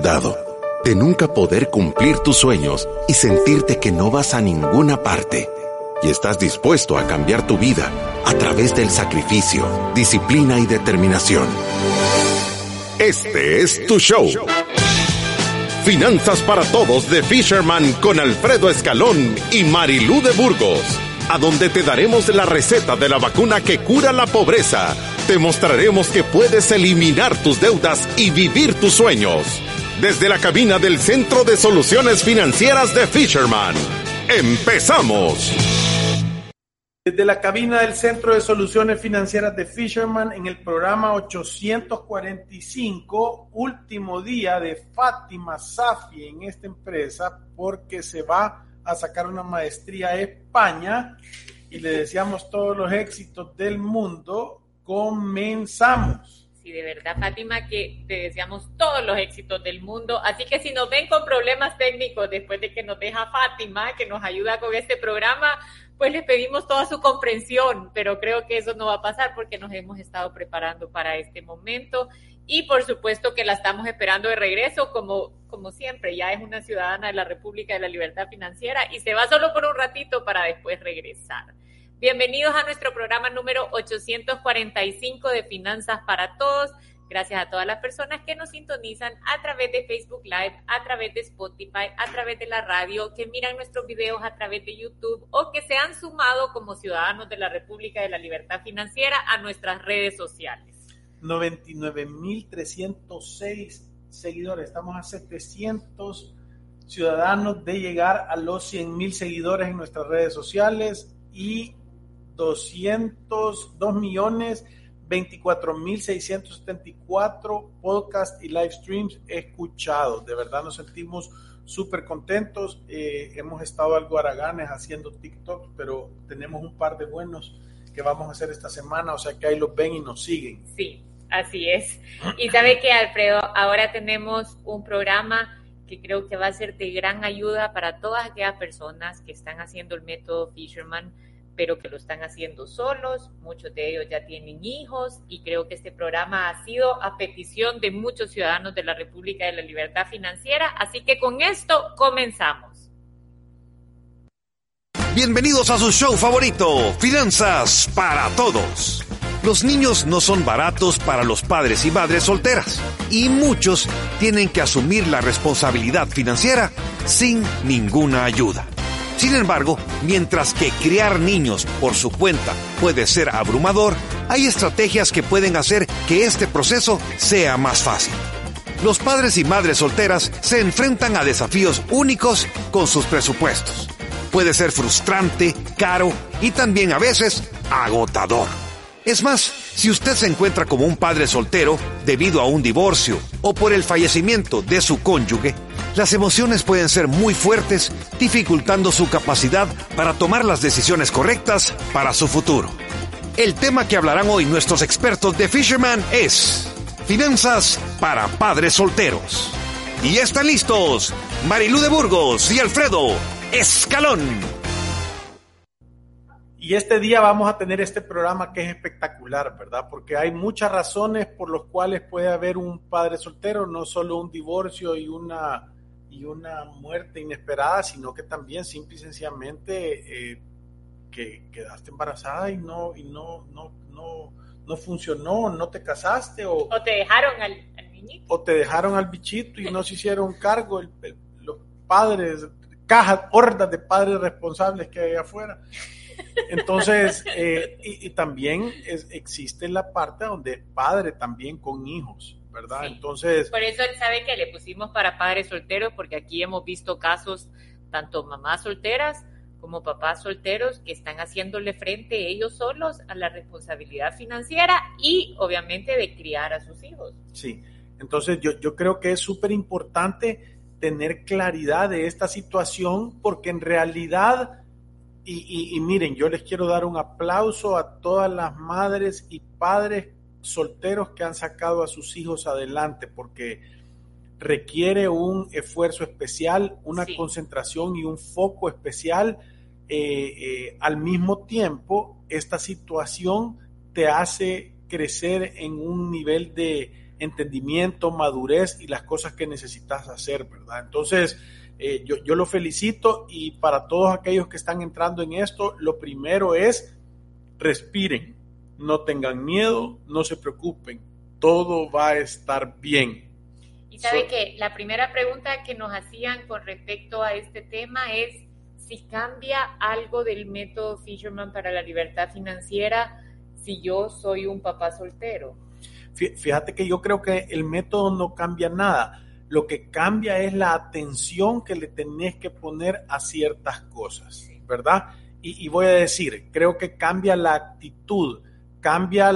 de nunca poder cumplir tus sueños y sentirte que no vas a ninguna parte. Y estás dispuesto a cambiar tu vida a través del sacrificio, disciplina y determinación. Este es tu show. Finanzas para Todos de Fisherman con Alfredo Escalón y Marilú de Burgos, a donde te daremos la receta de la vacuna que cura la pobreza. Te mostraremos que puedes eliminar tus deudas y vivir tus sueños desde la cabina del Centro de Soluciones Financieras de Fisherman. ¡Empezamos! Desde la cabina del Centro de Soluciones Financieras de Fisherman en el programa 845, último día de Fátima Safi en esta empresa porque se va a sacar una maestría a España y le deseamos todos los éxitos del mundo. Comenzamos y de verdad, Fátima, que te deseamos todos los éxitos del mundo. Así que si nos ven con problemas técnicos después de que nos deja Fátima, que nos ayuda con este programa, pues les pedimos toda su comprensión, pero creo que eso no va a pasar porque nos hemos estado preparando para este momento y por supuesto que la estamos esperando de regreso como, como siempre, ya es una ciudadana de la República de la Libertad Financiera y se va solo por un ratito para después regresar. Bienvenidos a nuestro programa número 845 de Finanzas para Todos. Gracias a todas las personas que nos sintonizan a través de Facebook Live, a través de Spotify, a través de la radio, que miran nuestros videos a través de YouTube o que se han sumado como ciudadanos de la República de la Libertad Financiera a nuestras redes sociales. 99.306 seguidores. Estamos a 700 ciudadanos de llegar a los 100.000 seguidores en nuestras redes sociales y 202 millones 24 mil 674 podcasts y live streams escuchados. De verdad nos sentimos súper contentos. Eh, hemos estado algo araganes haciendo TikTok, pero tenemos un par de buenos que vamos a hacer esta semana, o sea que ahí los ven y nos siguen. Sí, así es. Y sabe que Alfredo, ahora tenemos un programa que creo que va a ser de gran ayuda para todas aquellas personas que están haciendo el método Fisherman pero que lo están haciendo solos, muchos de ellos ya tienen hijos y creo que este programa ha sido a petición de muchos ciudadanos de la República de la Libertad Financiera, así que con esto comenzamos. Bienvenidos a su show favorito, Finanzas para Todos. Los niños no son baratos para los padres y madres solteras y muchos tienen que asumir la responsabilidad financiera sin ninguna ayuda. Sin embargo, mientras que criar niños por su cuenta puede ser abrumador, hay estrategias que pueden hacer que este proceso sea más fácil. Los padres y madres solteras se enfrentan a desafíos únicos con sus presupuestos. Puede ser frustrante, caro y también a veces agotador. Es más, si usted se encuentra como un padre soltero debido a un divorcio o por el fallecimiento de su cónyuge, las emociones pueden ser muy fuertes, dificultando su capacidad para tomar las decisiones correctas para su futuro. El tema que hablarán hoy nuestros expertos de Fisherman es Finanzas para Padres Solteros. Y están listos Marilú de Burgos y Alfredo Escalón. Y este día vamos a tener este programa que es espectacular, ¿verdad? Porque hay muchas razones por las cuales puede haber un padre soltero, no solo un divorcio y una y una muerte inesperada, sino que también simple y sencillamente eh, que quedaste embarazada y no, y no, no, no, no funcionó, no te casaste o, o te dejaron al, al, niñito. O te dejaron al bichito y no se hicieron cargo los padres, cajas, hordas de padres responsables que hay afuera. Entonces, eh, y, y, también es, existe la parte donde padre también con hijos. ¿Verdad? Entonces... Por eso él sabe que le pusimos para padres solteros, porque aquí hemos visto casos, tanto mamás solteras como papás solteros, que están haciéndole frente ellos solos a la responsabilidad financiera y obviamente de criar a sus hijos. Sí, entonces yo, yo creo que es súper importante tener claridad de esta situación, porque en realidad... Y, y, y, miren, yo les quiero dar un aplauso a todas las madres y padres solteros que han sacado a sus hijos adelante porque requiere un esfuerzo especial, una sí. concentración y un foco especial. Eh, eh, al mismo tiempo, esta situación te hace crecer en un nivel de entendimiento, madurez y las cosas que necesitas hacer, ¿verdad? Entonces, eh, yo, yo lo felicito y para todos aquellos que están entrando en esto, lo primero es respiren, no tengan miedo, no se preocupen, todo va a estar bien. Y sabe que la primera pregunta que nos hacían con respecto a este tema es si cambia algo del método Fisherman para la libertad financiera si yo soy un papá soltero. Fíjate que yo creo que el método no cambia nada. Lo que cambia es la atención que le tenés que poner a ciertas cosas, ¿verdad? Y, voy a decir, creo que cambia la actitud, cambia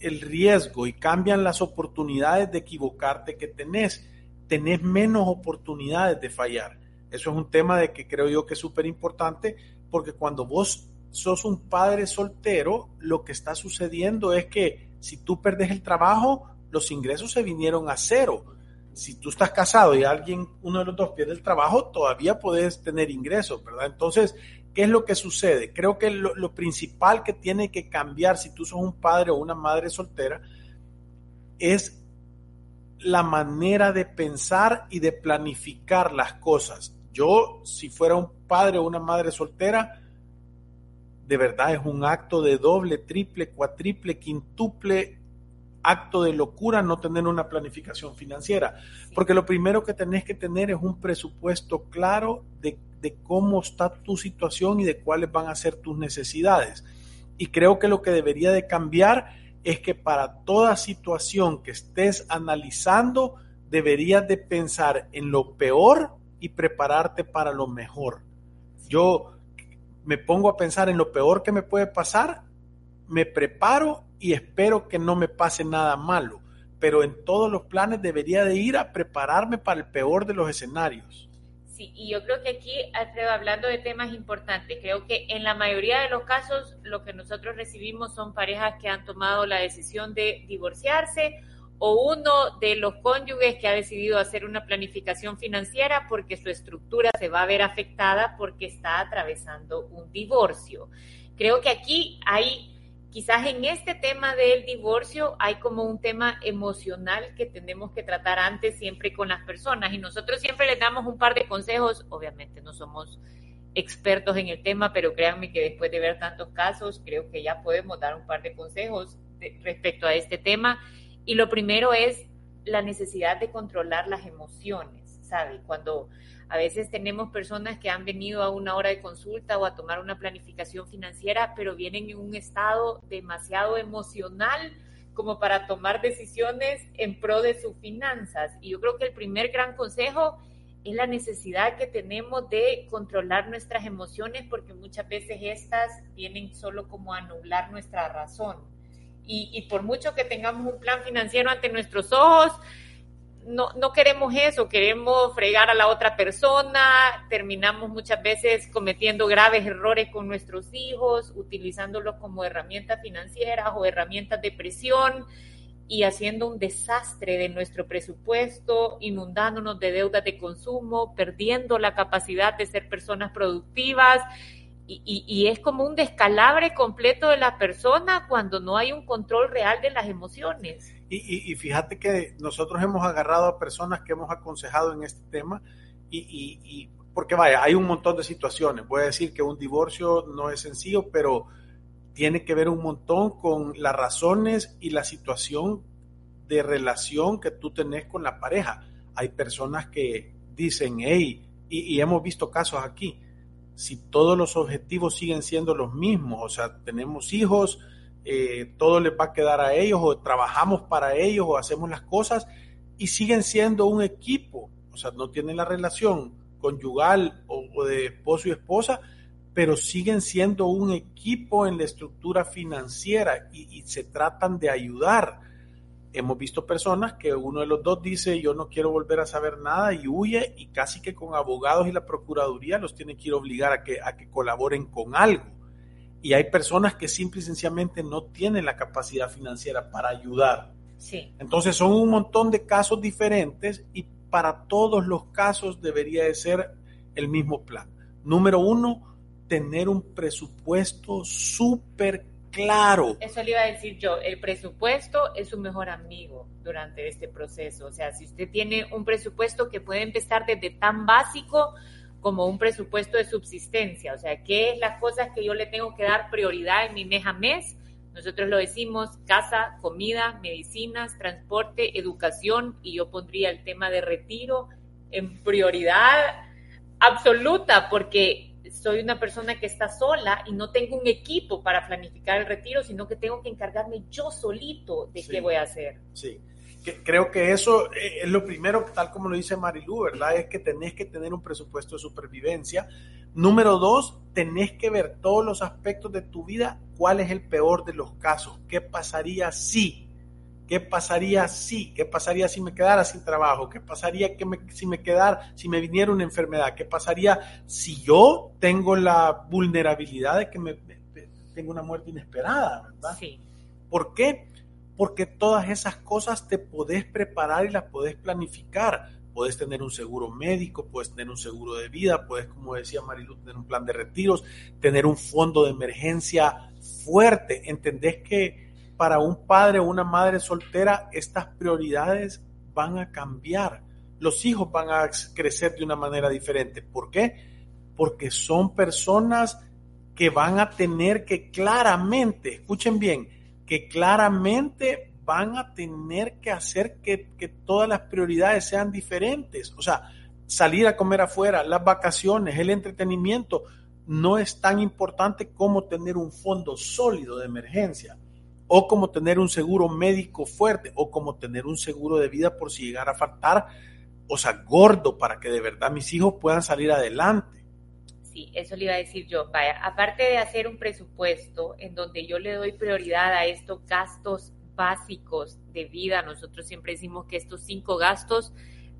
el, riesgo y cambian las oportunidades de equivocarte que tenés. Tenés menos oportunidades de fallar. Eso es un tema de que creo yo que es súper importante porque cuando vos sos un padre soltero, lo que está sucediendo es que si tú perdes el trabajo, los ingresos se vinieron a cero. Si tú estás casado y alguien, uno de los dos pierde el trabajo, todavía puedes tener ingresos, ¿verdad? Entonces, ¿qué es lo que sucede? Creo que lo, principal que tiene que cambiar si tú sos un padre o una madre soltera es la manera de pensar y de planificar las cosas. Yo, si fuera un padre o una madre soltera, de verdad es un acto de doble, triple, cuatriple, quintuple acto de locura no tener una planificación financiera, porque lo primero que tenés que tener es un presupuesto claro de, de, cómo está tu situación y de cuáles van a ser tus necesidades. Y creo que lo que debería de cambiar es que para toda situación que estés analizando, deberías de pensar en lo peor y prepararte para lo mejor. Yo me pongo a pensar en lo peor que me puede pasar, me preparo y espero que no me pase nada malo, pero en todos los planes debería de ir a prepararme para el peor de los escenarios. Sí, y yo creo que aquí, Alfredo, hablando de temas importantes, creo que en la mayoría de los casos lo que nosotros recibimos son parejas que han tomado la decisión de divorciarse o uno de los cónyuges que ha decidido hacer una planificación financiera porque su estructura se va a ver afectada porque está atravesando un divorcio. Creo que aquí hay, quizás en este tema del divorcio, hay como un tema emocional que tenemos que tratar antes siempre con las personas. Y nosotros siempre les damos un par de consejos, obviamente no somos expertos en el tema, pero créanme que después de ver tantos casos, creo que ya podemos dar un par de consejos respecto a este tema. Y lo primero es la necesidad de controlar las emociones, ¿sabe? Cuando a veces tenemos personas que han venido a una hora de consulta o a tomar una planificación financiera, pero vienen en un estado demasiado emocional como para tomar decisiones en pro de sus finanzas. Y yo creo que el primer gran consejo es la necesidad que tenemos de controlar nuestras emociones porque muchas veces estas vienen solo como a anular nuestra razón y, por mucho que tengamos un plan financiero ante nuestros ojos, no, no, queremos eso, queremos fregar a la otra persona, terminamos muchas veces cometiendo graves errores con nuestros hijos, utilizándolos como herramientas financieras o herramientas de presión y haciendo un desastre de nuestro presupuesto, inundándonos de deudas de consumo, perdiendo la capacidad de ser personas productivas y, es como un descalabre completo de la persona cuando no hay un control real de las emociones. Y, fíjate que nosotros hemos agarrado a personas que hemos aconsejado en este tema y, porque vaya, hay un montón de situaciones. Voy a decir que un divorcio no es sencillo, pero tiene que ver un montón con las razones y la situación de relación que tú tenés con la pareja. Hay personas que dicen, hey, y hemos visto casos aquí, si todos los objetivos siguen siendo los mismos, o sea, tenemos hijos, eh, todo les va a quedar a ellos, o trabajamos para ellos, o hacemos las cosas, y siguen siendo un equipo, o sea, no tienen la relación conyugal o de esposo y esposa, pero siguen siendo un equipo en la estructura financiera y, y se tratan de ayudar hemos visto personas que uno de los dos dice yo no quiero volver a saber nada y huye y casi que con abogados y la Procuraduría los tiene que ir a obligar a que, a que colaboren con algo. Y hay personas que simple y sencillamente no tienen la capacidad financiera para ayudar. Sí. Entonces son un montón de casos diferentes y para todos los casos debería de ser el mismo plan. Número uno, tener un presupuesto súper claro. Eso le iba a decir yo, el presupuesto es su mejor amigo durante este proceso. O sea, si usted tiene un presupuesto que puede empezar desde tan básico como un presupuesto de subsistencia, o sea, ¿qué es las cosas que yo le tengo que dar prioridad en mi mes a mes? Nosotros lo decimos, casa, comida, medicinas, transporte, educación, y yo pondría el tema de retiro en prioridad absoluta, porque soy una persona que está sola y no tengo un equipo para planificar el retiro, sino que tengo que encargarme yo solito de qué voy a hacer. Sí, creo que eso eh, es lo primero, tal como lo dice Marilu, ¿verdad? Es que tenés que tener un presupuesto de supervivencia. Número dos, tenés que ver todos los aspectos de tu vida, cuál es el peor de los casos, qué pasaría si ¿Qué pasaría si? ¿Qué pasaría si me quedara sin trabajo? ¿Qué pasaría que si me quedara, si me viniera una enfermedad? ¿Qué pasaría si yo tengo la vulnerabilidad de que me, tengo una muerte inesperada? ¿verdad? Sí. ¿Por qué? Porque todas esas cosas te podés preparar y las podés planificar. Podés tener un seguro médico, puedes tener un seguro de vida, puedes, como decía Marilu, tener un plan de retiros, tener un fondo de emergencia fuerte. ¿Entendés que para un padre o una madre soltera estas prioridades van a cambiar. Los hijos van a crecer de una manera diferente. ¿Por qué? Porque son personas que van a tener que claramente, escuchen bien, que claramente van a tener que hacer que, todas las prioridades sean diferentes. O sea, salir a comer afuera, las vacaciones, el entretenimiento, no es tan importante como tener un fondo sólido de emergencia o como tener un seguro médico fuerte, o como tener un seguro de vida por si llegara a faltar, o sea, gordo, para que de verdad mis hijos puedan salir adelante. Sí, eso le iba a decir yo. Vaya, aparte de hacer un presupuesto en donde yo le doy prioridad a estos gastos básicos de vida, nosotros siempre decimos que estos cinco gastos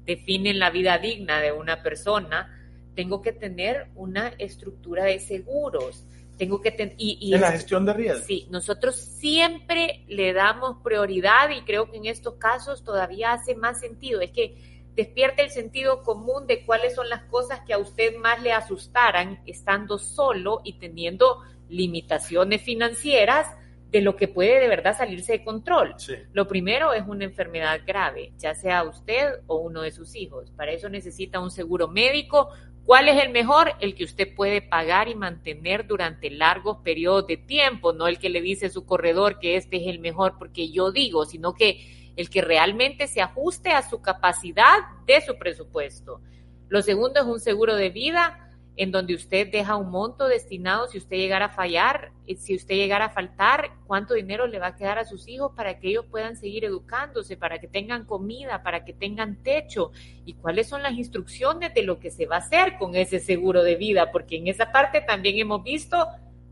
definen la vida digna de una persona, tengo que tener una estructura de seguros tengo que tener y, en la gestión de riesgo. Sí, nosotros siempre le damos prioridad y creo que en estos casos todavía hace más sentido. Es que despierte el sentido común de cuáles son las cosas que a usted más le asustaran estando solo y teniendo limitaciones financieras de lo que puede de verdad salirse de control. Lo primero es una enfermedad grave, ya sea usted o uno de sus hijos. Para eso necesita un seguro médico, ¿Cuál es el mejor? El que usted puede pagar y mantener durante largos periodos de tiempo, no el que le dice su corredor que este es el mejor porque yo digo, sino que el que realmente se ajuste a su capacidad de su presupuesto. Lo segundo es un seguro de vida en donde usted deja un monto destinado si usted llegara a fallar, eh, si usted llegara a faltar, cuánto dinero le va a quedar a sus hijos para que ellos puedan seguir educándose, para que tengan comida, para que tengan techo y cuáles son las instrucciones de lo que se va a hacer con ese seguro de vida, porque en esa parte también hemos visto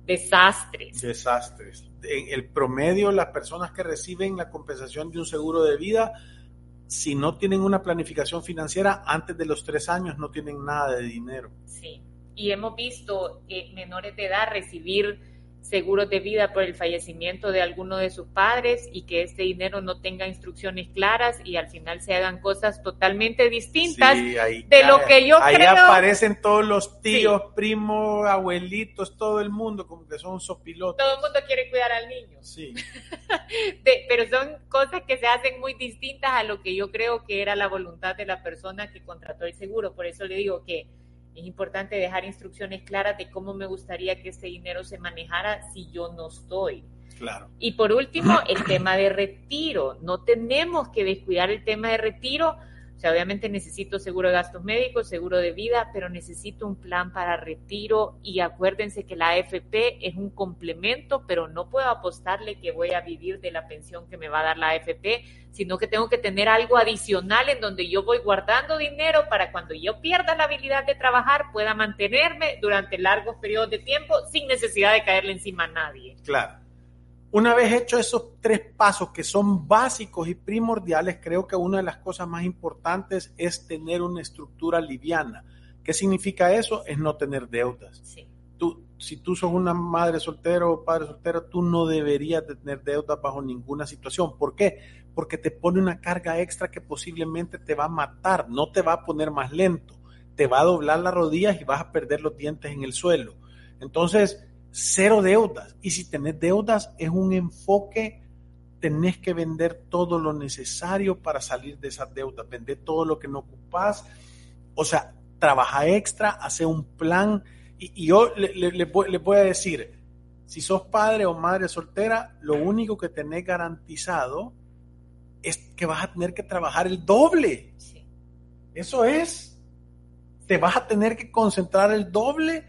desastres. Desastres. En el promedio, las personas que reciben la compensación de un seguro de vida, si no tienen una planificación financiera, antes de los tres años no tienen nada de dinero. Sí y hemos visto que menores de edad recibir seguros de vida por el fallecimiento de alguno de sus padres y que este dinero no tenga instrucciones claras y al final se hagan cosas totalmente distintas de lo que yo ahí creo. Ahí aparecen todos los tíos, primos, abuelitos, todo el mundo como que son sopilotos. Todo el mundo quiere cuidar al niño. Sí. pero son cosas que se hacen muy distintas a lo que yo creo que era la voluntad de la persona que contrató el seguro. Por eso le digo que es importante dejar instrucciones claras de cómo me gustaría que ese dinero se manejara si yo no estoy. Claro. Y por último, el tema de retiro. No tenemos que descuidar el tema de retiro obviamente necesito seguro de gastos médicos, seguro de vida, pero necesito un plan para retiro y acuérdense que la AFP es un complemento, pero no puedo apostarle que voy a vivir de la pensión que me va a dar la AFP, sino que tengo que tener algo adicional en donde yo voy guardando dinero para cuando yo pierda la habilidad de trabajar pueda mantenerme durante largos periodos de tiempo sin necesidad de caerle encima a nadie. Claro. Una vez hecho esos tres pasos que son básicos y primordiales, creo que una de las cosas más importantes es tener una estructura liviana. ¿Qué significa eso? Es no tener deudas. Tú, si tú sos una madre soltera o padre soltero, tú no deberías tener deudas bajo ninguna situación. ¿Por qué? Porque te pone una carga extra que posiblemente te va a matar, no te va a poner más lento, te va a doblar las rodillas y vas a perder los dientes en el suelo. Entonces, cero deudas. Y si tenés deudas, es un enfoque, tenés que vender todo lo necesario para salir de esas deudas, vender todo lo que no ocupás. O sea, trabaja extra, hace un plan. Y, yo le, voy, a decir, si sos padre o madre soltera, lo único que tenés garantizado es que vas a tener que trabajar el doble. Eso es. Te vas a tener que concentrar el doble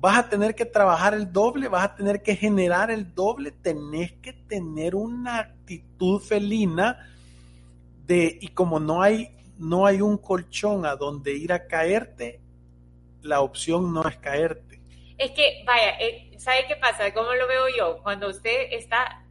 vas a tener que trabajar el doble, vas a tener que generar el doble, tenés que tener una actitud felina de, y como no hay, no hay un colchón a donde ir a caerte, la opción no es caerte. Es que, vaya, eh, ¿sabe qué pasa? ¿Cómo lo veo yo? Cuando usted está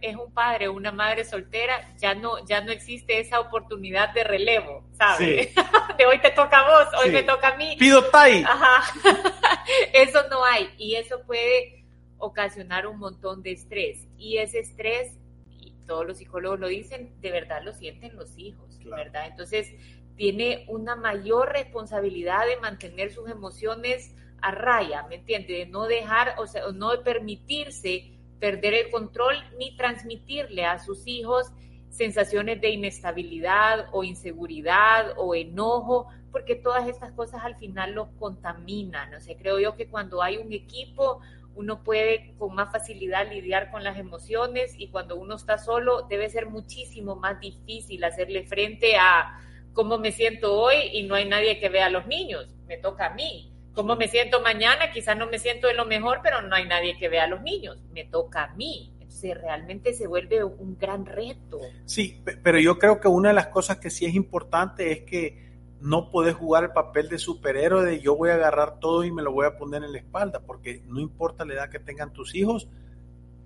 es un padre o una madre soltera, ya no, ya no existe esa oportunidad de relevo, ¿sabes? de hoy te toca a vos, hoy me toca a mí. Pido tai. Ajá. eso no hay y eso puede ocasionar un montón de estrés. Y ese estrés, y todos los psicólogos lo dicen, de verdad lo sienten los hijos, ¿verdad? Entonces, tiene una mayor responsabilidad de mantener sus emociones a raya, ¿me entiende? De no dejar, o sea, no de permitirse perder el control ni transmitirle a sus hijos sensaciones de inestabilidad o inseguridad o enojo, porque todas estas cosas al final los contaminan. O sea, creo yo que cuando hay un equipo, uno puede con más facilidad lidiar con las emociones y cuando uno está solo debe ser muchísimo más difícil hacerle frente a cómo me siento hoy y no hay nadie que vea a los niños, me toca a mí cómo me siento mañana, quizás no me siento de lo mejor, pero no hay nadie que vea a los niños, me toca a mí. Entonces realmente se vuelve un gran reto. Sí, pero yo creo que una de las cosas que sí es importante es que no puedes jugar el papel de superhéroe de yo voy a agarrar todo y me lo voy a poner en la espalda, porque no importa la edad que tengan tus hijos,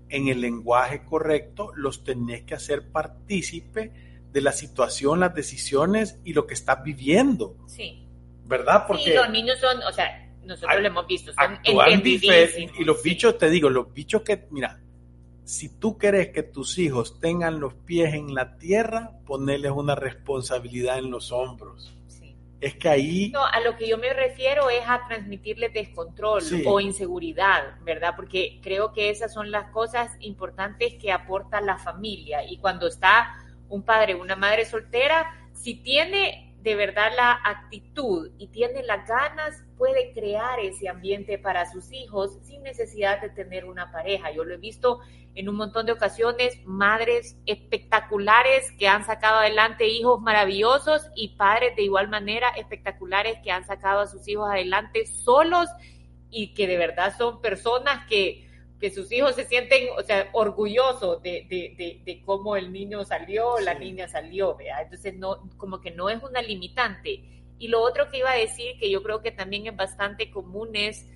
en el lenguaje correcto los tenés que hacer partícipe de la situación, las decisiones y lo que estás viviendo. Sí. ¿Verdad? Porque sí, los niños son, o sea, nosotros lo hemos visto, son Y los bichos, te digo, los bichos que, mira, si tú quieres que tus hijos tengan los pies en la tierra, ponerles una responsabilidad en los hombros. Es que ahí... No, a lo que yo me refiero es a transmitirles descontrol o inseguridad, ¿verdad? Porque creo que esas son las cosas importantes que aporta la familia. Y cuando está un padre o una madre soltera, si tiene de verdad la actitud y tiene las ganas, puede crear ese ambiente para sus hijos sin necesidad de tener una pareja. Yo lo he visto en un montón de ocasiones, madres espectaculares que han sacado adelante hijos maravillosos y padres de igual manera espectaculares que han sacado a sus hijos adelante solos y que de verdad son personas que que sus hijos se sienten, o sea, orgullosos de, de, de, cómo el niño salió, la niña salió, ¿verdad? Entonces, no, como que no es una limitante. Y lo otro que iba a decir, que yo creo que también es bastante común, es,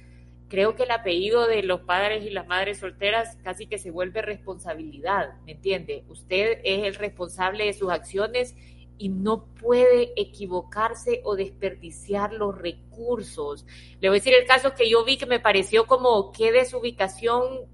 creo que el apellido de los padres y las madres solteras casi que se vuelve responsabilidad, ¿me entiende? Usted es el responsable de sus acciones y no puede equivocarse o desperdiciar los recursos. Le voy a decir el caso que yo vi que me pareció como qué desubicación,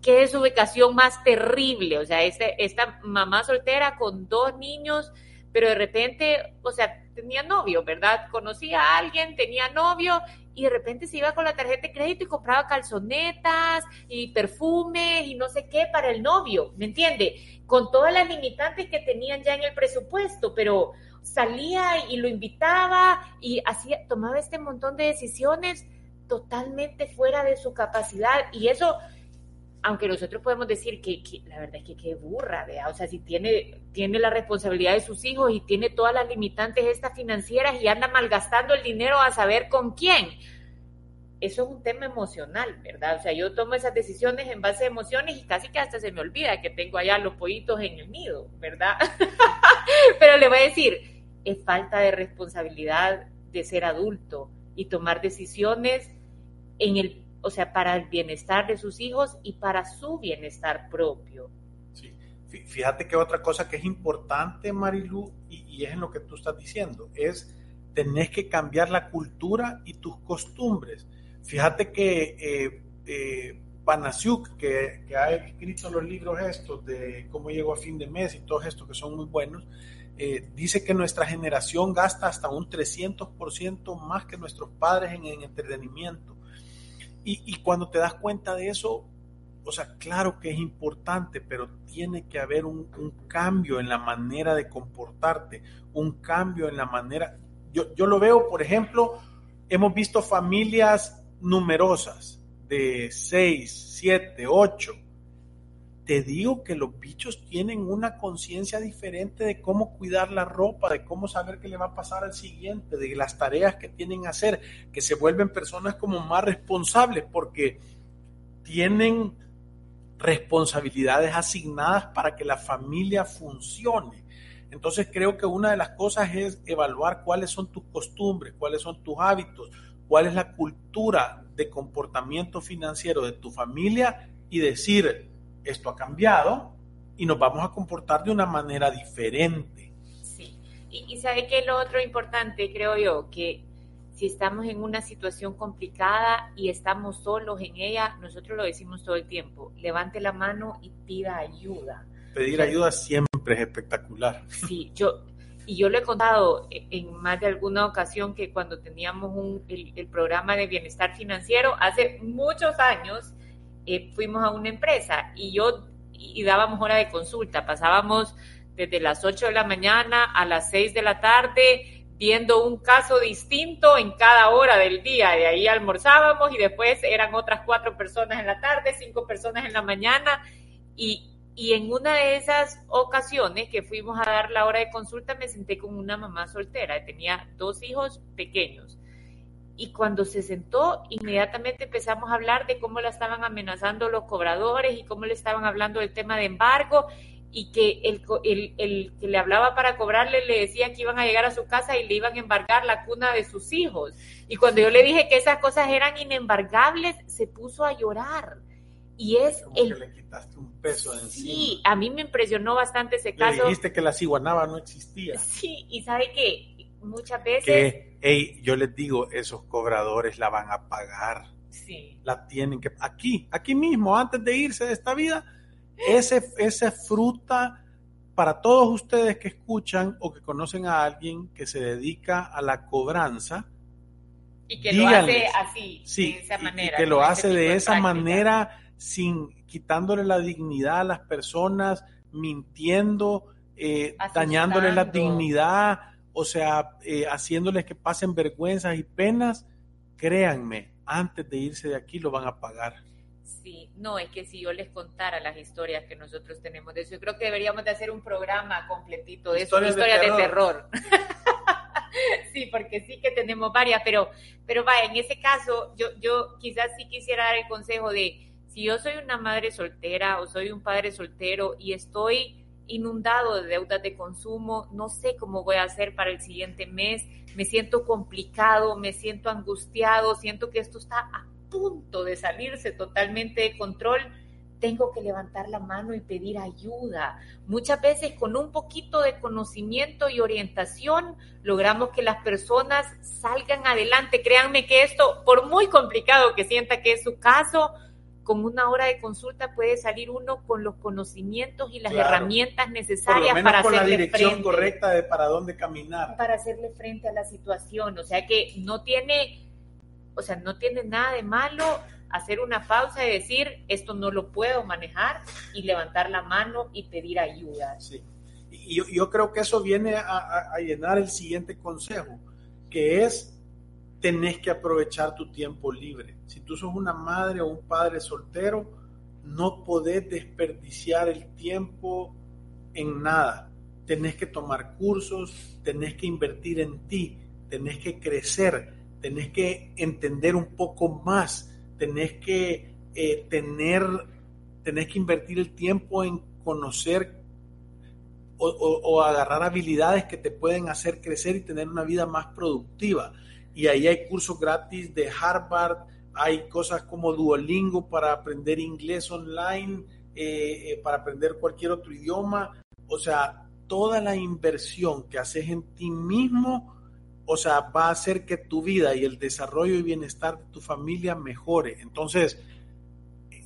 qué desubicación más terrible. O sea, este, esta mamá soltera con dos niños, pero de repente, o sea, tenía novio, ¿verdad? Conocía a alguien, tenía novio y de repente se iba con la tarjeta de crédito y compraba calzonetas y perfumes y no sé qué para el novio, ¿me entiende? Con todas las limitantes que tenían ya en el presupuesto, pero salía y lo invitaba y hacía, tomaba este montón de decisiones totalmente fuera de su capacidad y eso aunque nosotros podemos decir que, la verdad es que qué burra, vea, o sea, si tiene, tiene la responsabilidad de sus hijos y tiene todas las limitantes estas financieras y anda malgastando el dinero a saber con quién. Eso es un tema emocional, ¿verdad? O sea, yo tomo esas decisiones en base a emociones y casi que hasta se me olvida que tengo allá los pollitos en el nido, ¿verdad? Pero le voy a decir, es falta de responsabilidad de ser adulto y tomar decisiones en el o sea, para el bienestar de sus hijos y para su bienestar propio. Sí, fíjate que otra cosa que es importante, Marilu, y, es en lo que tú estás diciendo, es tenés que cambiar la cultura y tus costumbres. Fíjate que eh, eh, Panasiuk, que, ha escrito los libros estos de cómo llego a fin de mes y todos estos que son muy buenos, eh, dice que nuestra generación gasta hasta un 300% más que nuestros padres en entretenimiento Y, cuando te das cuenta de eso, o sea, claro que es importante, pero tiene que haber un, cambio en la manera de comportarte, un cambio en la manera... Yo, yo lo veo, por ejemplo, hemos visto familias numerosas de 6, 7, 8, te digo que los bichos tienen una conciencia diferente de cómo cuidar la ropa, de cómo saber qué le va a pasar al siguiente, de las tareas que tienen que hacer, que se vuelven personas como más responsables porque tienen responsabilidades asignadas para que la familia funcione. Entonces creo que una de las cosas es evaluar cuáles son tus costumbres, cuáles son tus hábitos, cuál es la cultura de comportamiento financiero de tu familia y decir, esto ha cambiado y nos vamos a comportar de una manera diferente. Sí, y, sabe que lo otro importante, creo yo, que si estamos en una situación complicada y estamos solos en ella, nosotros lo decimos todo el tiempo, levante la mano y pida ayuda. Pedir ayuda siempre es espectacular. Sí, yo, y yo lo he contado en más de alguna ocasión que cuando teníamos un, el, programa de bienestar financiero, hace muchos años, eh, fuimos a una empresa y yo y dábamos hora de consulta, pasábamos desde las 8 de la mañana a las 6 de la tarde viendo un caso distinto en cada hora del día. De ahí almorzábamos y después eran otras cuatro personas en la tarde, cinco personas en la mañana. Y, y en una de esas ocasiones que fuimos a dar la hora de consulta me senté con una mamá soltera, tenía dos hijos pequeños y cuando se sentó, inmediatamente empezamos a hablar de cómo la estaban amenazando los cobradores y cómo le estaban hablando del tema de embargo y que el, el, que le hablaba para cobrarle le decía que iban a llegar a su casa y le iban a embargar la cuna de sus hijos. Y cuando yo le dije que esas cosas eran inembargables, se puso a llorar. Y es el... Que le quitaste un peso de encima. Sí, a mí me impresionó bastante ese caso. Le dijiste que la ciguanaba no existía. Sí, y sabe que muchas veces... Que, hey, yo les digo, esos cobradores la van a pagar. Sí. La tienen que... Aquí, aquí mismo, antes de irse de esta vida, ese, esa fruta para todos ustedes que escuchan o que conocen a alguien que se dedica a la cobranza. Y que lo hace así, de esa manera. Y que lo hace de esa manera, sin quitándole la dignidad a las personas, mintiendo, eh, dañándole la dignidad, o sea, eh, haciéndoles que pasen vergüenzas y penas, créanme, antes de irse de aquí lo van a pagar. Sí, no, es que si yo les contara las historias que nosotros tenemos de eso, yo creo que deberíamos de hacer un programa completito de eso, historias de terror. sí, porque sí que tenemos varias, pero, pero vaya, en ese caso, yo, yo quizás sí quisiera dar el consejo de, si yo soy una madre soltera o soy un padre soltero y estoy inundado de deudas de consumo, no sé cómo voy a hacer para el siguiente mes, me siento complicado, me siento angustiado, siento que esto está a punto de salirse totalmente de control, tengo que levantar la mano y pedir ayuda. Muchas veces con un poquito de conocimiento y orientación logramos que las personas salgan adelante. Créanme que esto, por muy complicado que sienta que es su caso, con una hora de consulta puede salir uno con los conocimientos y las herramientas necesarias para con la dirección correcta de para dónde caminar. Para hacerle frente a la situación. O sea que no tiene, o sea, no tiene nada de malo hacer una pausa y decir, esto no lo puedo manejar y levantar la mano y pedir ayuda. Sí. Y yo, yo creo que eso viene a, a llenar el siguiente consejo, que es tenés que aprovechar tu tiempo libre. Si tú sos una madre o un padre soltero, no podés desperdiciar el tiempo en nada. Tenés que tomar cursos, tenés que invertir en ti, tenés que crecer, tenés que entender un poco más, tenés que eh, tener, tenés que invertir el tiempo en conocer o, o agarrar habilidades que te pueden hacer crecer y tener una vida más productiva y ahí hay cursos gratis de Harvard, hay cosas como Duolingo para aprender inglés online, eh, eh, para aprender cualquier otro idioma. O sea, toda la inversión que haces en ti mismo, o sea, va a hacer que tu vida y el desarrollo y bienestar de tu familia mejore. Entonces,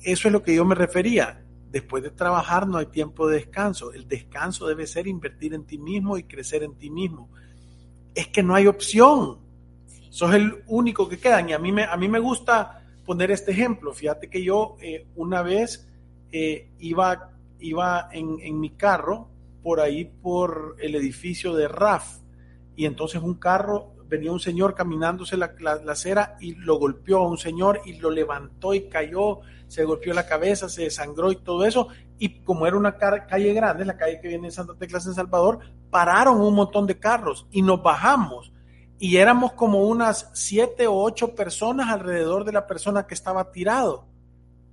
eso es lo que yo me refería. Después de trabajar no hay tiempo de descanso. El descanso debe ser invertir en ti mismo y crecer en ti mismo. Es que no hay opción sos el único que quedan. Y a mí me, a mí me gusta poner este ejemplo. Fíjate que yo eh, una vez eh, iba, iba en, en, mi carro por ahí por el edificio de RAF y entonces un carro, venía un señor caminándose la, la, acera y lo golpeó a un señor y lo levantó y cayó, se golpeó la cabeza, se desangró y todo eso. Y como era una calle grande, la calle que viene en Santa Tecla, en Salvador, pararon un montón de carros y nos bajamos y éramos como unas siete o ocho personas alrededor de la persona que estaba tirado.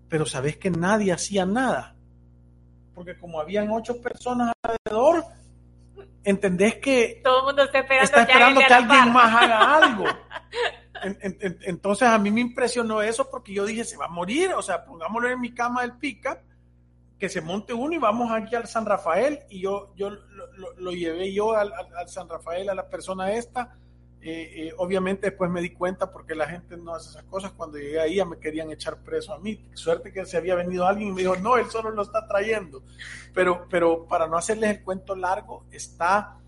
Pero sabes que nadie hacía nada. Porque como habían ocho personas alrededor, entendés que todo el mundo está esperando, está esperando que, alguien más haga algo. Entonces a mí me impresionó eso porque yo dije, se va a morir, o sea, pongámoslo en mi cama del pica, que se monte uno y vamos aquí al San Rafael y yo, yo lo, lo, lo llevé yo al, al, al San Rafael a la persona esta eh, eh, obviamente después me di cuenta porque la gente no hace esas cosas. Cuando llegué ahí ya me querían echar preso a mí. Suerte que se había venido alguien y me dijo, no, él solo lo está trayendo. Pero, pero para no hacerles el cuento largo, está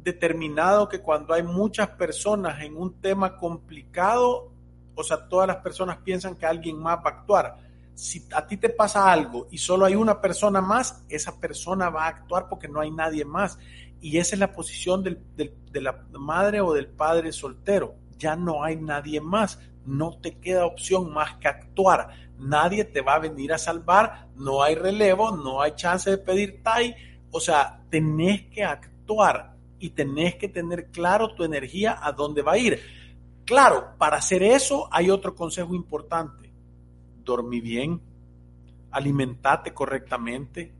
determinado que cuando hay muchas personas en un tema complicado, o sea, todas las personas piensan que alguien más va a actuar. Si a ti te pasa algo y solo hay una persona más, esa persona va a actuar porque no hay nadie más. Y esa es la posición de la madre o del padre soltero. Ya no hay nadie más. No te queda opción más que actuar. Nadie te va a venir a salvar. No hay relevo, no hay chance de pedir TAI. O sea, tenés que actuar y tenés que tener claro tu energía a dónde va a ir. Claro, para hacer eso hay otro consejo importante. Dormí bien, alimentate correctamente,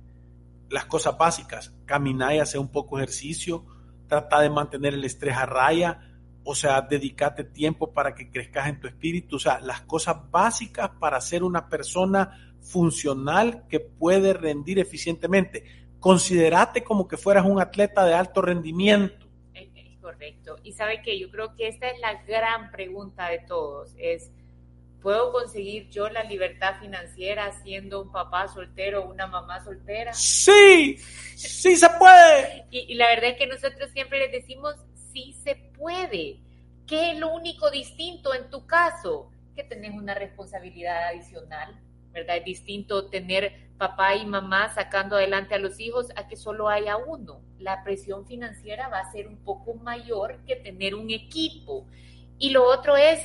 las cosas básicas, caminar y hacer un poco de ejercicio, trata de mantener el estrés a raya, o sea, dedícate tiempo para que crezcas en tu espíritu, o sea, las cosas básicas para ser una persona funcional que puede rendir eficientemente. Considerate como que fueras un atleta de alto rendimiento. Es correcto. Y sabe que yo creo que esta es la gran pregunta de todos, es ¿Puedo conseguir yo la libertad financiera siendo un papá soltero o una mamá soltera? Sí, sí se puede. Y, y, la verdad es que nosotros siempre les decimos, sí se puede. ¿Qué es lo único distinto en tu caso? Que tenés una responsabilidad adicional, ¿verdad? Es distinto tener papá y mamá sacando adelante a los hijos a que solo haya uno. La presión financiera va a ser un poco mayor que tener un equipo. Y lo otro es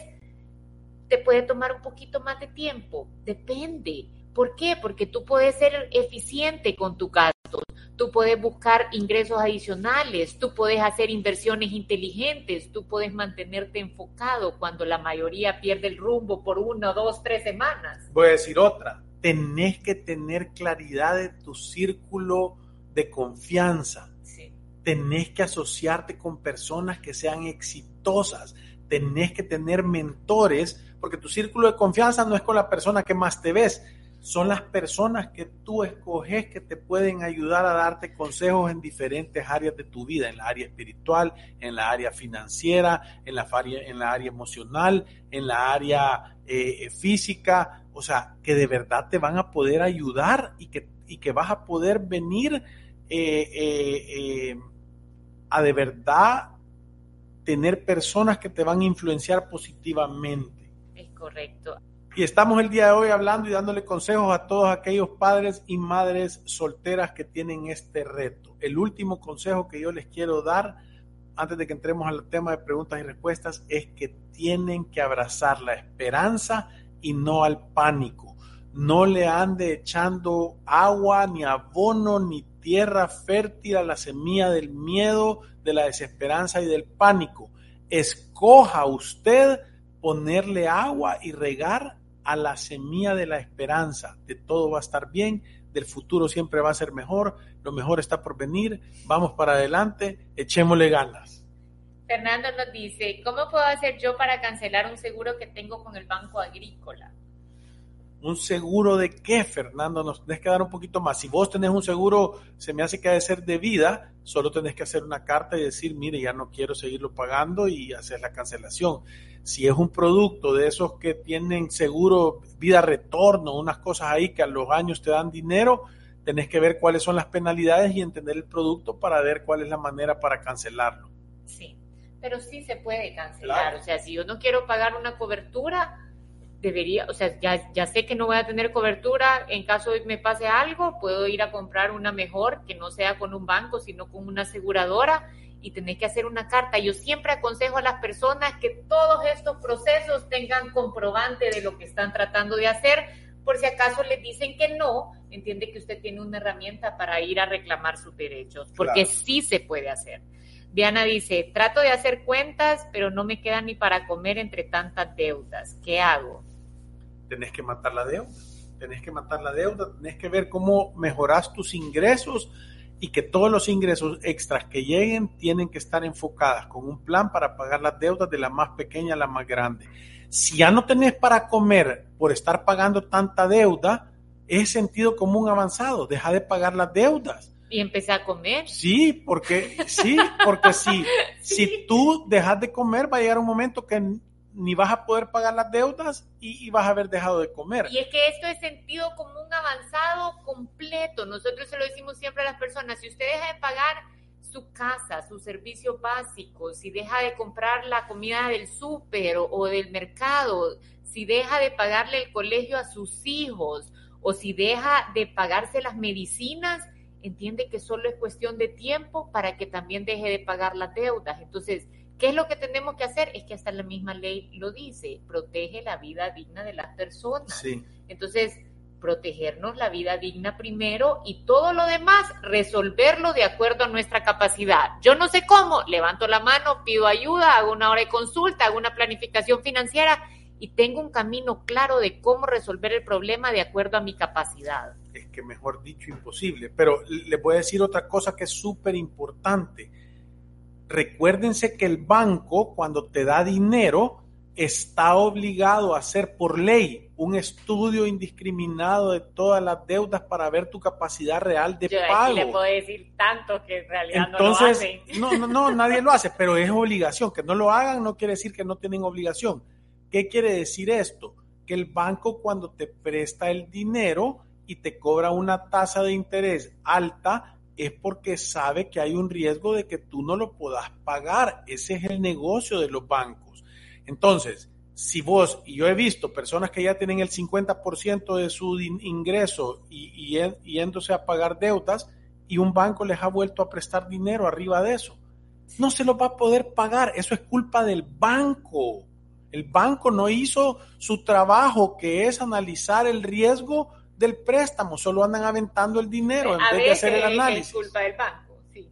te puede tomar un poquito más de tiempo, depende. ¿Por qué? Porque tú puedes ser eficiente con tu gasto, tú puedes buscar ingresos adicionales, tú puedes hacer inversiones inteligentes, tú puedes mantenerte enfocado cuando la mayoría pierde el rumbo por una, dos, tres semanas. Voy a decir otra, tenés que tener claridad de tu círculo de confianza. Sí. Tenés que asociarte con personas que sean exitosas, tenés que tener mentores porque tu círculo de confianza no es con la persona que más te ves, son las personas que tú escoges que te pueden ayudar a darte consejos en diferentes áreas de tu vida, en la área espiritual, en la área financiera, en la área, en la área emocional, en la área eh, física, o sea, que de verdad te van a poder ayudar y que, y que vas a poder venir eh, eh, a de verdad tener personas que te van a influenciar positivamente correcto. Y estamos el día de hoy hablando y dándole consejos a todos aquellos padres y madres solteras que tienen este reto. El último consejo que yo les quiero dar antes de que entremos al tema de preguntas y respuestas es que tienen que abrazar la esperanza y no al pánico. No le ande echando agua, ni abono, ni tierra fértil a la semilla del miedo, de la desesperanza y del pánico. Escoja usted ponerle agua y regar a la semilla de la esperanza, de todo va a estar bien, del futuro siempre va a ser mejor, lo mejor está por venir, vamos para adelante, echémosle ganas. Fernando nos dice, ¿cómo puedo hacer yo para cancelar un seguro que tengo con el Banco Agrícola? ¿Un seguro de qué, Fernando? Nos tenés que dar un poquito más. Si vos tenés un seguro, se me hace que ha de ser de vida, solo tenés que hacer una carta y decir, mire, ya no quiero seguirlo pagando y hacer la cancelación si es un producto de esos que tienen seguro vida retorno, unas cosas ahí que a los años te dan dinero, tenés que ver cuáles son las penalidades y entender el producto para ver cuál es la manera para cancelarlo. Sí, pero sí se puede cancelar. Claro. O sea, si yo no quiero pagar una cobertura, debería, o sea, ya, ya sé que no voy a tener cobertura en caso de que me pase algo, puedo ir a comprar una mejor que no sea con un banco, sino con una aseguradora y tenés que hacer una carta. Yo siempre aconsejo a las personas que todos estos procesos tengan comprobante de lo que están tratando de hacer, por si acaso les dicen que no, entiende que usted tiene una herramienta para ir a reclamar sus derechos, porque sí se puede hacer. Diana dice, trato de hacer cuentas, pero no me queda ni para comer entre tantas deudas. ¿Qué hago? Tenés que matar la deuda, tenés que matar la deuda, tenés que ver cómo mejoras tus ingresos y que todos los ingresos extras que lleguen tienen que estar enfocadas con un plan para pagar las deudas de la más pequeña a la más grande. Si ya no tenés para comer por estar pagando tanta deuda, es sentido común avanzado, deja de pagar las deudas. Y empecé a comer. Sí, porque sí, porque sí. si tú dejas de comer va a llegar un momento que ni vas a poder pagar las deudas y, vas a haber dejado de comer. Y es que esto es sentido común avanzado completo. Nosotros se lo decimos siempre a las personas, si usted deja de pagar su casa, sus servicios básicos, si deja de comprar la comida del súper o, del mercado, si deja de pagarle el colegio a sus hijos o si deja de pagarse las medicinas, entiende que solo es cuestión de tiempo para que también deje de pagar las deudas. Entonces, ¿Qué es lo que tenemos que hacer? Es que hasta la misma ley lo dice, protege la vida digna de las personas. Sí. Entonces, protegernos la vida digna primero y todo lo demás resolverlo de acuerdo a nuestra capacidad. Yo no sé cómo, levanto la mano, pido ayuda, hago una hora de consulta, hago una planificación financiera y tengo un camino claro de cómo resolver el problema de acuerdo a mi capacidad. Es que mejor dicho, imposible. Pero le voy a decir otra cosa que es súper importante recuérdense que el banco cuando te da dinero está obligado a hacer por ley un estudio indiscriminado de todas las deudas para ver tu capacidad real de pago. le puedo decir tanto que en realidad no lo hacen. No, no, no, nadie lo hace, pero es obligación. Que no lo hagan no quiere decir que no tienen obligación. ¿Qué quiere decir esto? Que el banco cuando te presta el dinero y te cobra una tasa de interés alta, es porque sabe que hay un riesgo de que tú no lo puedas pagar. Ese es el negocio de los bancos. Entonces, si vos, y yo he visto personas que ya tienen el 50% de su ingreso y, yéndose a pagar deudas y un banco les ha vuelto a prestar dinero arriba de eso, no se lo va a poder pagar. Eso es culpa del banco. El banco no hizo su trabajo, que es analizar el riesgo del préstamo, solo andan aventando el dinero en vez de hacer el análisis. Es culpa del banco, sí,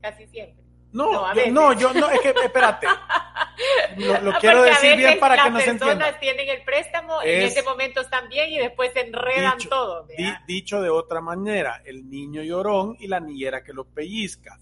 casi siempre. No, no, yo, no, yo no, es que espérate. Lo, quiero decir bien para que nos entiendan. Las personas tienen el préstamo, en ese momento están bien y después se enredan todo. dicho de otra manera, el niño llorón y la niñera que lo pellizca.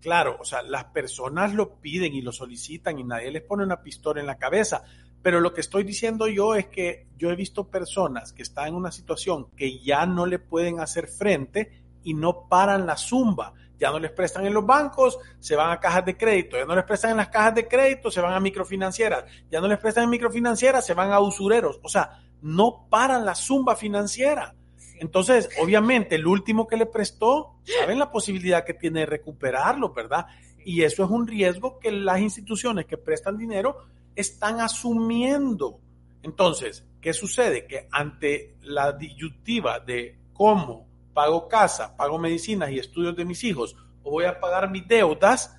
Claro, o sea, las personas lo piden y lo solicitan y nadie les pone una pistola en la cabeza, pero lo que estoy diciendo yo es que yo he visto personas que están en una situación que ya no le pueden hacer frente y no paran la zumba. Ya no les prestan en los bancos, se van a cajas de crédito. Ya no les prestan en las cajas de crédito, se van a microfinancieras. Ya no les prestan en microfinancieras, se van a usureros. O sea, no paran la zumba financiera. Entonces, obviamente, el último que le prestó, saben la posibilidad que tiene de recuperarlo, ¿verdad? Y eso es un riesgo que las instituciones que prestan dinero están asumiendo. Entonces, ¿qué sucede? Que ante la disyuntiva de cómo pago casa, pago medicinas y estudios de mis hijos, o voy a pagar mis deudas,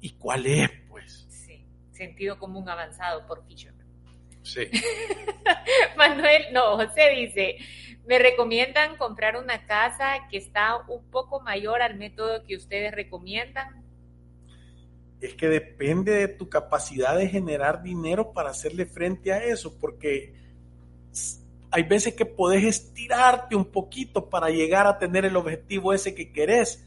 ¿y cuál es, pues? Sí, sentido común avanzado por Fisher. Sí. Manuel, no, José dice, me recomiendan comprar una casa que está un poco mayor al método que ustedes recomiendan es que depende de tu capacidad de generar dinero para hacerle frente a eso, porque hay veces que podés estirarte un poquito para llegar a tener el objetivo ese que querés,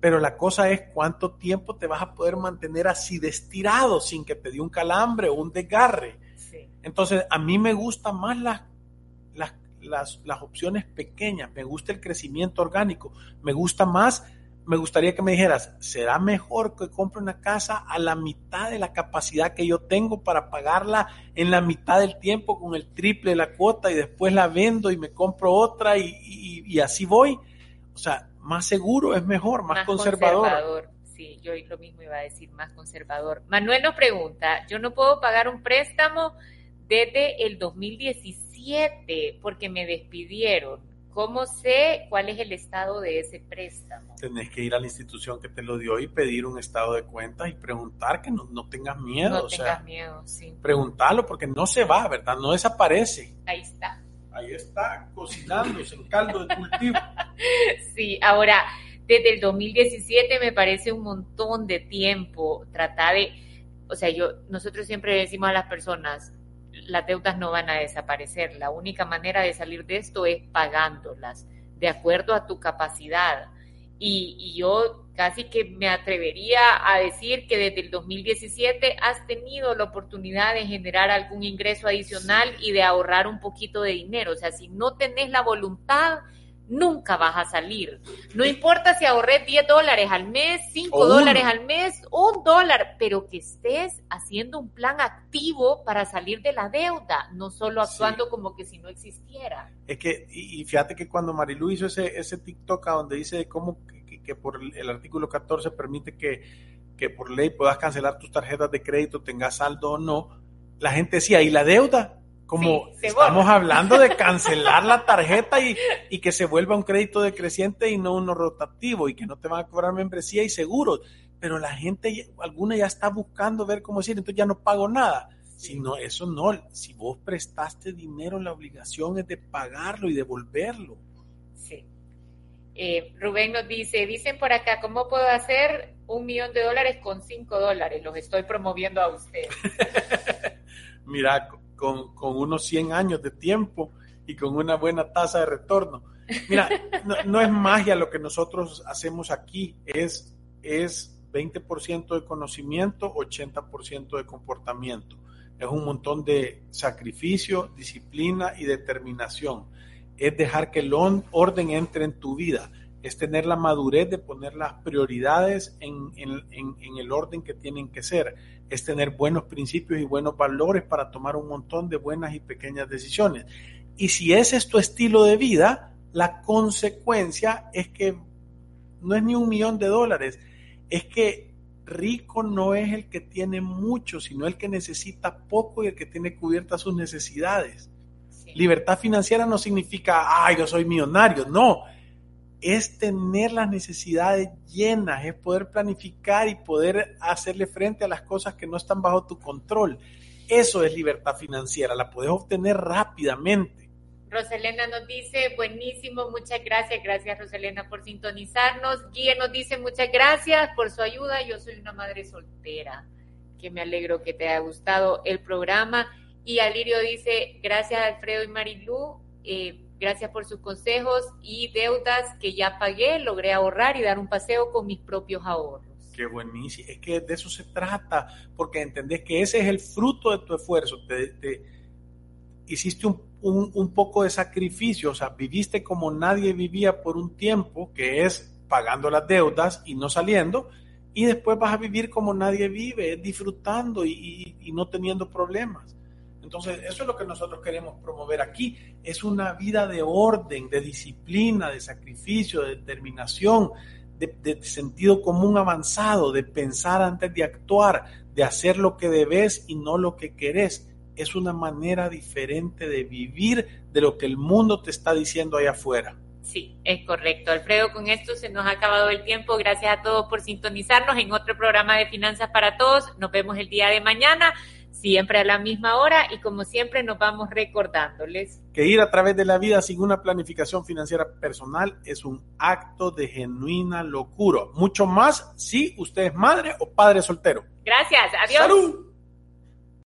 pero la cosa es cuánto tiempo te vas a poder mantener así de estirado sin que te dé un calambre o un desgarre. Entonces, a mí me gustan más las, las, las, las opciones pequeñas, me gusta el crecimiento orgánico, me gusta más me gustaría que me dijeras, ¿será mejor que compre una casa a la mitad de la capacidad que yo tengo para pagarla en la mitad del tiempo con el triple de la cuota y después la vendo y me compro otra y, así voy? O sea, más seguro es mejor, más, conservador. conservador. Sí, yo lo mismo iba a decir, más conservador. Manuel nos pregunta, yo no puedo pagar un préstamo desde el 2017 porque me despidieron. ¿Cómo sé cuál es el estado de ese préstamo? Tenés que ir a la institución que te lo dio y pedir un estado de cuentas y preguntar que no, tengas miedo. No tengas miedo, sí. Preguntarlo porque no se va, ¿verdad? No desaparece. Ahí está. Ahí está, cocinándose en caldo de cultivo. sí, ahora, desde el 2017 me parece un montón de tiempo tratar de, o sea, yo, nosotros siempre decimos a las personas, las deudas no van a desaparecer. La única manera de salir de esto es pagándolas, de acuerdo a tu capacidad. Y, yo casi que me atrevería a decir que desde el 2017 has tenido la oportunidad de generar algún ingreso adicional y de ahorrar un poquito de dinero. O sea, si no tenés la voluntad, nunca vas a salir. No importa si ahorres 10 dólares al mes, 5 dólares al mes, un dólar, pero que estés haciendo un plan activo para salir de la deuda, no solo actuando como que si no existiera. Es que, y, fíjate que cuando Marilu hizo ese, ese TikTok donde dice cómo que, por el artículo 14 permite que, que por ley puedas cancelar tus tarjetas de crédito, tengas saldo o no, la gente decía, ¿y la deuda? Como estamos hablando de cancelar la tarjeta y, y, que se vuelva un crédito decreciente y no uno rotativo y que no te van a cobrar membresía y seguros. Pero la gente, alguna ya está buscando ver cómo decir, entonces ya no pago nada. Si no, eso no. Si vos prestaste dinero, la obligación es de pagarlo y devolverlo. Sí. Eh, Rubén nos dice, dicen por acá, ¿cómo puedo hacer un millón de dólares con cinco dólares? Los estoy promoviendo a usted. Mira, con, unos 100 años de tiempo y con una buena tasa de retorno. Mira, no, es magia lo que nosotros hacemos aquí, es, es 20% de conocimiento, 80% de comportamiento. Es un montón de sacrificio, disciplina y determinación. Es dejar que el orden entre en tu vida es tener la madurez de poner las prioridades en, el orden que tienen que ser, es tener buenos principios y buenos valores para tomar un montón de buenas y pequeñas decisiones. Y si ese es tu estilo de vida, la consecuencia es que no es ni un millón de dólares, es que rico no es el que tiene mucho, sino el que necesita poco y el que tiene cubiertas sus necesidades. Libertad financiera no significa, ay, yo soy millonario, no es tener las necesidades llenas, es poder planificar y poder hacerle frente a las cosas que no están bajo tu control. Eso es libertad financiera, la puedes obtener rápidamente. Roselena nos dice, buenísimo, muchas gracias, gracias Roselena por sintonizarnos. Guille nos dice, muchas gracias por su ayuda, yo soy una madre soltera, que me alegro que te haya gustado el programa. Y Alirio dice, gracias Alfredo y Marilú, eh, Gracias por sus consejos y deudas que ya pagué, logré ahorrar y dar un paseo con mis propios ahorros. Qué buenísimo. Es que de eso se trata, porque entendés que ese es el fruto de tu esfuerzo. Te, hiciste un, un, poco de sacrificio, o sea, viviste como nadie vivía por un tiempo, que es pagando las deudas y no saliendo, y después vas a vivir como nadie vive, disfrutando y, y no teniendo problemas. Entonces, eso es lo que nosotros queremos promover aquí. Es una vida de orden, de disciplina, de sacrificio, de determinación, de, sentido común avanzado, de pensar antes de actuar, de hacer lo que debes y no lo que querés. Es una manera diferente de vivir de lo que el mundo te está diciendo allá afuera. Sí, es correcto. Alfredo, con esto se nos ha acabado el tiempo. Gracias a todos por sintonizarnos en otro programa de Finanzas para Todos. Nos vemos el día de mañana siempre a la misma hora y como siempre nos vamos recordándoles que ir a través de la vida sin una planificación financiera personal es un acto de genuina locura. Mucho más si usted es madre o padre soltero. Gracias, adiós.